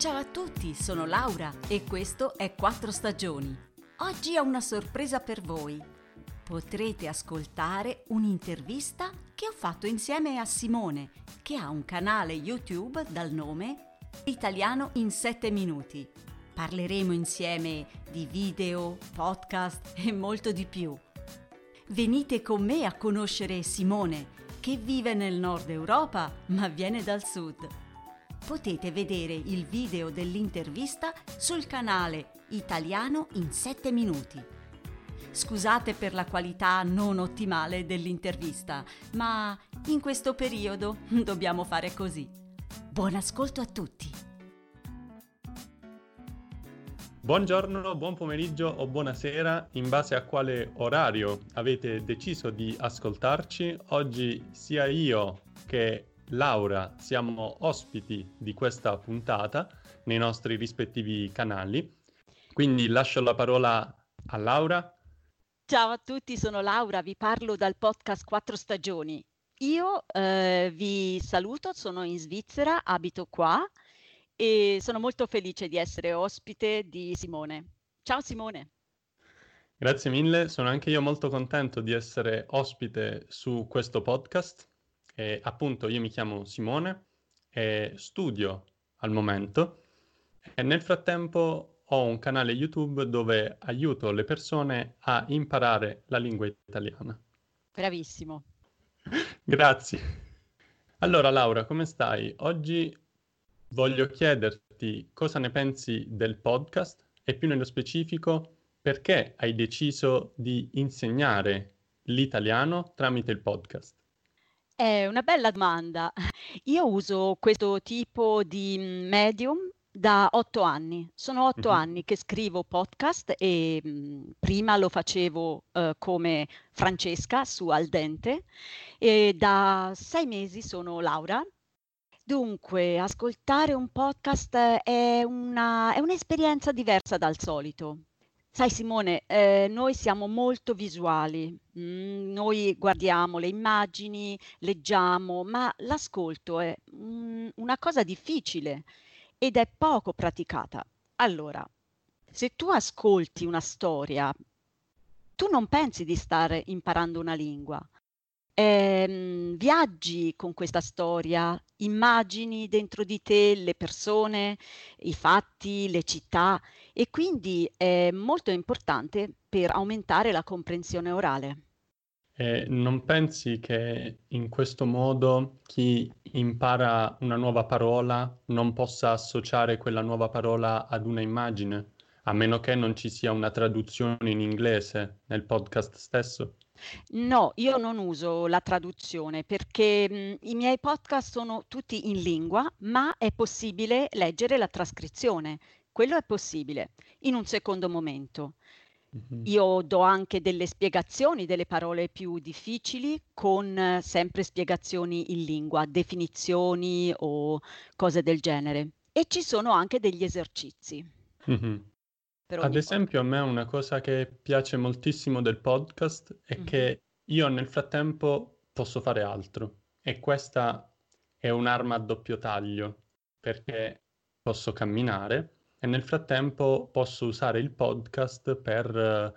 Ciao a tutti, sono Laura e questo è Quattro Stagioni. Oggi ho una sorpresa per voi. Potrete ascoltare un'intervista che ho fatto insieme a Simone, che ha un canale YouTube dal nome Italiano in 7 minuti. Parleremo insieme di video, podcast e molto di più. Venite con me a conoscere Simone, che vive nel nord Europa ma viene dal sud. Potete vedere il video dell'intervista sul canale Italiano in 7 minuti. Scusate per la qualità non ottimale dell'intervista, ma in questo periodo dobbiamo fare così. Buon ascolto a tutti! Buongiorno, buon pomeriggio o buonasera, in base a quale orario avete deciso di ascoltarci. Oggi sia io che Laura siamo ospiti di questa puntata nei nostri rispettivi canali. Quindi lascio la parola a Laura. Ciao a tutti, sono Laura, vi parlo dal podcast Quattro Stagioni. Io eh, vi saluto, sono in Svizzera, abito qua e sono molto felice di essere ospite di Simone. Ciao Simone. Grazie mille, sono anche io molto contento di essere ospite su questo podcast. E, appunto, io mi chiamo Simone e studio al momento e nel frattempo ho un canale YouTube dove aiuto le persone a imparare la lingua italiana. Bravissimo. Grazie. Allora Laura, come stai? Oggi voglio chiederti cosa ne pensi del podcast e più nello specifico perché hai deciso di insegnare l'italiano tramite il podcast. È una bella domanda. Io uso questo tipo di medium da otto anni. Sono otto mm-hmm. anni che scrivo podcast e mh, prima lo facevo uh, come Francesca su Al Dente e da sei mesi sono Laura Dunque, ascoltare un podcast è, una, è un'esperienza diversa dal solito. Sai Simone, eh, noi siamo molto visuali, mm, noi guardiamo le immagini, leggiamo, ma l'ascolto è mm, una cosa difficile ed è poco praticata. Allora, se tu ascolti una storia, tu non pensi di stare imparando una lingua, ehm, viaggi con questa storia, immagini dentro di te le persone, i fatti, le città e quindi è molto importante per aumentare la comprensione orale. Eh, non pensi che in questo modo chi impara una nuova parola non possa associare quella nuova parola ad una immagine, a meno che non ci sia una traduzione in inglese nel podcast stesso? No, io non uso la traduzione perché mh, i miei podcast sono tutti in lingua, ma è possibile leggere la trascrizione. Quello è possibile in un secondo momento. Mm-hmm. Io do anche delle spiegazioni delle parole più difficili con eh, sempre spiegazioni in lingua, definizioni o cose del genere. E ci sono anche degli esercizi. Mm-hmm. Ad esempio, a me una cosa che piace moltissimo del podcast è mm-hmm. che io nel frattempo posso fare altro e questa è un'arma a doppio taglio perché posso camminare e nel frattempo posso usare il podcast per eh,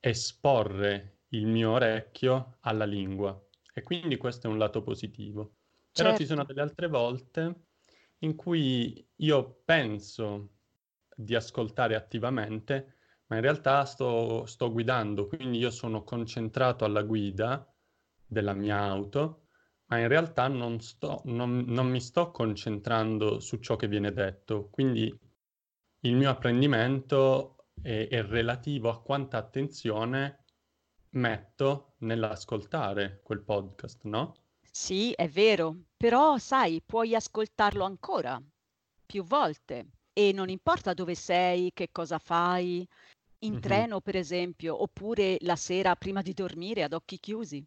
esporre il mio orecchio alla lingua e quindi questo è un lato positivo. Però ci sono certo. delle altre volte in cui io penso di ascoltare attivamente, ma in realtà sto, sto guidando, quindi io sono concentrato alla guida della mia auto, ma in realtà non, sto, non, non mi sto concentrando su ciò che viene detto. Quindi il mio apprendimento è, è relativo a quanta attenzione metto nell'ascoltare quel podcast, no? Sì, è vero, però sai, puoi ascoltarlo ancora, più volte e non importa dove sei, che cosa fai, in mm-hmm. treno per esempio, oppure la sera prima di dormire ad occhi chiusi.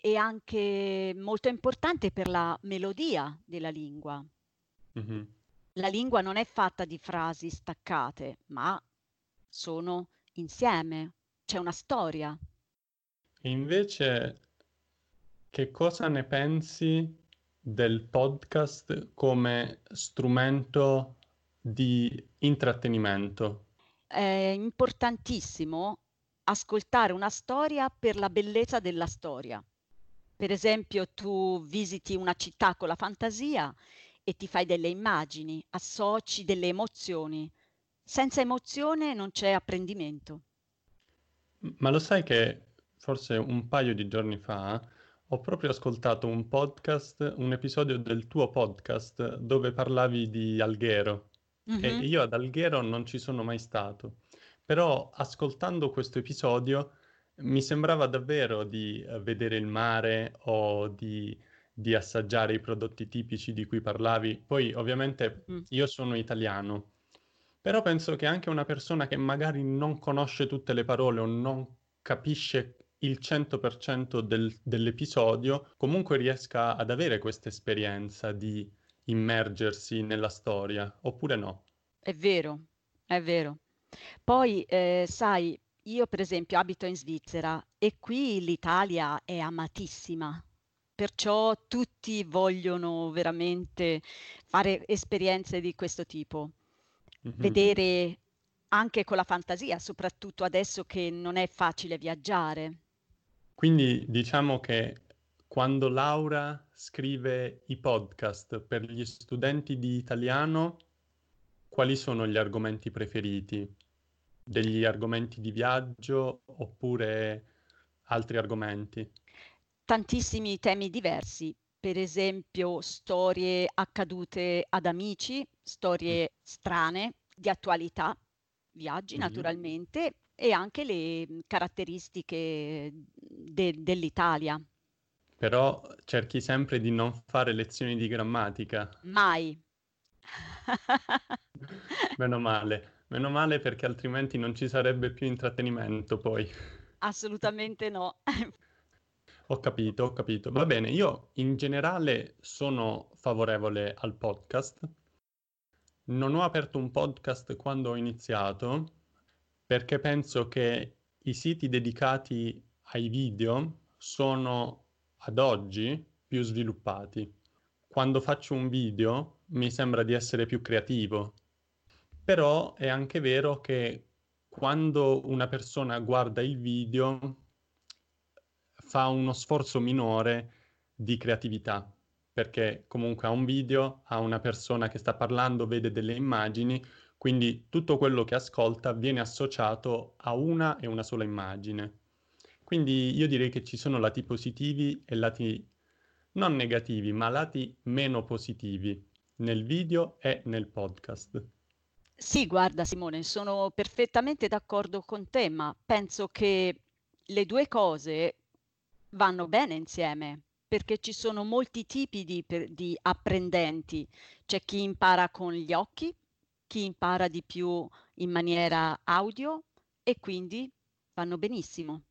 È anche molto importante per la melodia della lingua. Mm-hmm. La lingua non è fatta di frasi staccate, ma sono insieme, c'è una storia. E invece, che cosa ne pensi del podcast come strumento di intrattenimento. È importantissimo ascoltare una storia per la bellezza della storia. Per esempio, tu visiti una città con la fantasia e ti fai delle immagini, associ delle emozioni. Senza emozione non c'è apprendimento. Ma lo sai che forse un paio di giorni fa ho proprio ascoltato un podcast, un episodio del tuo podcast dove parlavi di Alghero. Mm-hmm. E io ad Alghero non ci sono mai stato. Però ascoltando questo episodio mi sembrava davvero di eh, vedere il mare o di, di assaggiare i prodotti tipici di cui parlavi. Poi ovviamente mm. io sono italiano, però penso che anche una persona che magari non conosce tutte le parole o non capisce il 100% del, dell'episodio, comunque riesca ad avere questa esperienza di immergersi nella storia, oppure no? È vero, è vero. Poi, eh, sai, io per esempio abito in Svizzera e qui l'Italia è amatissima, perciò tutti vogliono veramente fare esperienze di questo tipo, mm-hmm. vedere anche con la fantasia, soprattutto adesso che non è facile viaggiare. Quindi diciamo che quando Laura scrive i podcast per gli studenti di italiano, quali sono gli argomenti preferiti? Degli argomenti di viaggio oppure altri argomenti? Tantissimi temi diversi, per esempio storie accadute ad amici, storie mm. strane, di attualità, viaggi mm. naturalmente e anche le caratteristiche de- dell'Italia. Però cerchi sempre di non fare lezioni di grammatica. Mai. Meno male, meno male perché altrimenti non ci sarebbe più intrattenimento poi. Assolutamente no. Ho capito, ho capito. Va bene, io in generale sono favorevole al podcast. Non ho aperto un podcast quando ho iniziato perché penso che i siti dedicati ai video sono ad oggi più sviluppati. Quando faccio un video mi sembra di essere più creativo, però è anche vero che quando una persona guarda il video fa uno sforzo minore di creatività, perché comunque ha un video, ha una persona che sta parlando, vede delle immagini, quindi tutto quello che ascolta viene associato a una e una sola immagine. Quindi io direi che ci sono lati positivi e lati non negativi, ma lati meno positivi nel video e nel podcast. Sì, guarda Simone, sono perfettamente d'accordo con te, ma penso che le due cose vanno bene insieme, perché ci sono molti tipi di, di apprendenti. C'è chi impara con gli occhi, chi impara di più in maniera audio e quindi vanno benissimo.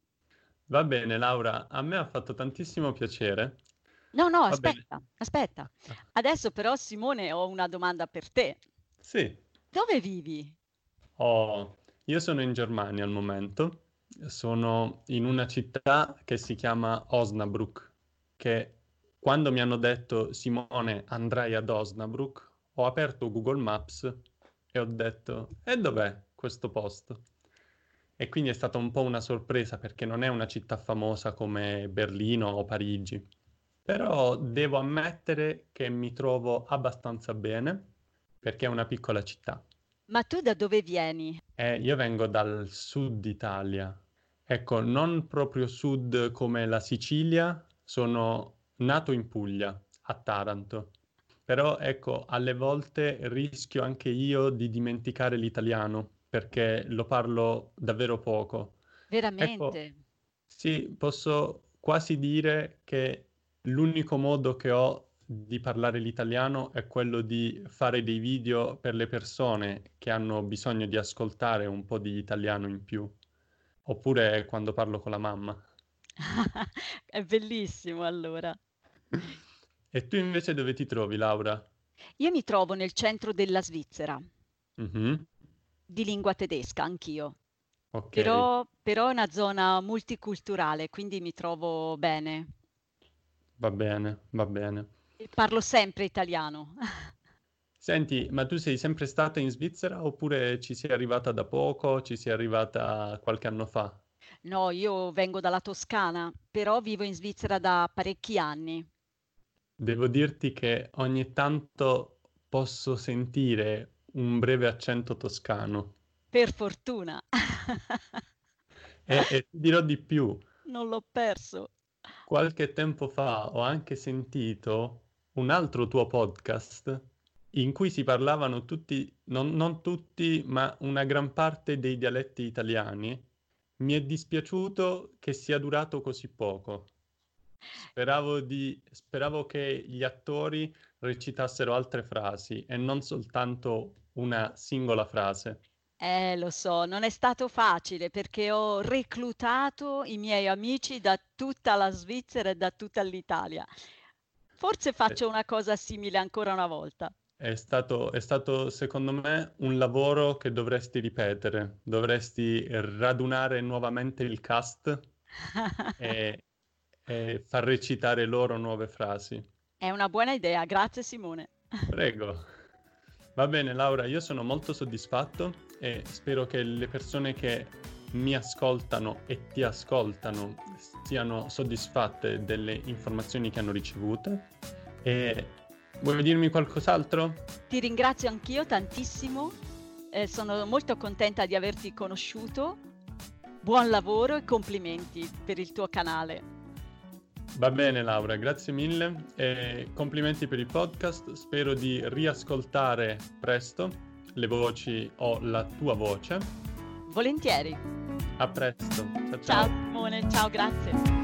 Va bene, Laura, a me ha fatto tantissimo piacere. No, no, Va aspetta, bene. aspetta. Ah. Adesso però, Simone, ho una domanda per te. Sì. Dove vivi? Oh, io sono in Germania al momento. Sono in una città che si chiama Osnabrück, che quando mi hanno detto Simone andrai ad Osnabrück, ho aperto Google Maps e ho detto e dov'è questo posto? E quindi è stata un po' una sorpresa perché non è una città famosa come Berlino o Parigi. Però devo ammettere che mi trovo abbastanza bene perché è una piccola città. Ma tu da dove vieni? Eh, io vengo dal sud Italia. Ecco, non proprio sud come la Sicilia, sono nato in Puglia, a Taranto. Però ecco, alle volte rischio anche io di dimenticare l'italiano perché lo parlo davvero poco. Veramente? Ecco, sì, posso quasi dire che l'unico modo che ho di parlare l'italiano è quello di fare dei video per le persone che hanno bisogno di ascoltare un po' di italiano in più, oppure quando parlo con la mamma. è bellissimo allora. E tu invece dove ti trovi, Laura? Io mi trovo nel centro della Svizzera. Mm-hmm di lingua tedesca anch'io. Okay. Però, però è una zona multiculturale, quindi mi trovo bene. Va bene, va bene. E parlo sempre italiano. Senti, ma tu sei sempre stata in Svizzera oppure ci sei arrivata da poco, ci sei arrivata qualche anno fa? No, io vengo dalla Toscana, però vivo in Svizzera da parecchi anni. Devo dirti che ogni tanto posso sentire un breve accento toscano. Per fortuna. e, e ti dirò di più. Non l'ho perso. Qualche tempo fa ho anche sentito un altro tuo podcast in cui si parlavano tutti, non, non tutti, ma una gran parte dei dialetti italiani. Mi è dispiaciuto che sia durato così poco. Speravo, di, speravo che gli attori recitassero altre frasi e non soltanto una singola frase. Eh, lo so, non è stato facile perché ho reclutato i miei amici da tutta la Svizzera e da tutta l'Italia. Forse eh. faccio una cosa simile ancora una volta. È stato, è stato, secondo me, un lavoro che dovresti ripetere. Dovresti radunare nuovamente il cast e, e far recitare loro nuove frasi. È una buona idea, grazie Simone. Prego. Va bene Laura, io sono molto soddisfatto e spero che le persone che mi ascoltano e ti ascoltano siano soddisfatte delle informazioni che hanno ricevute. E vuoi dirmi qualcos'altro? Ti ringrazio anch'io tantissimo, eh, sono molto contenta di averti conosciuto. Buon lavoro e complimenti per il tuo canale. Va bene Laura, grazie mille e complimenti per il podcast. Spero di riascoltare presto le voci o la tua voce. Volentieri. A presto. Ciao ciao. Ciao Simone, ciao, grazie.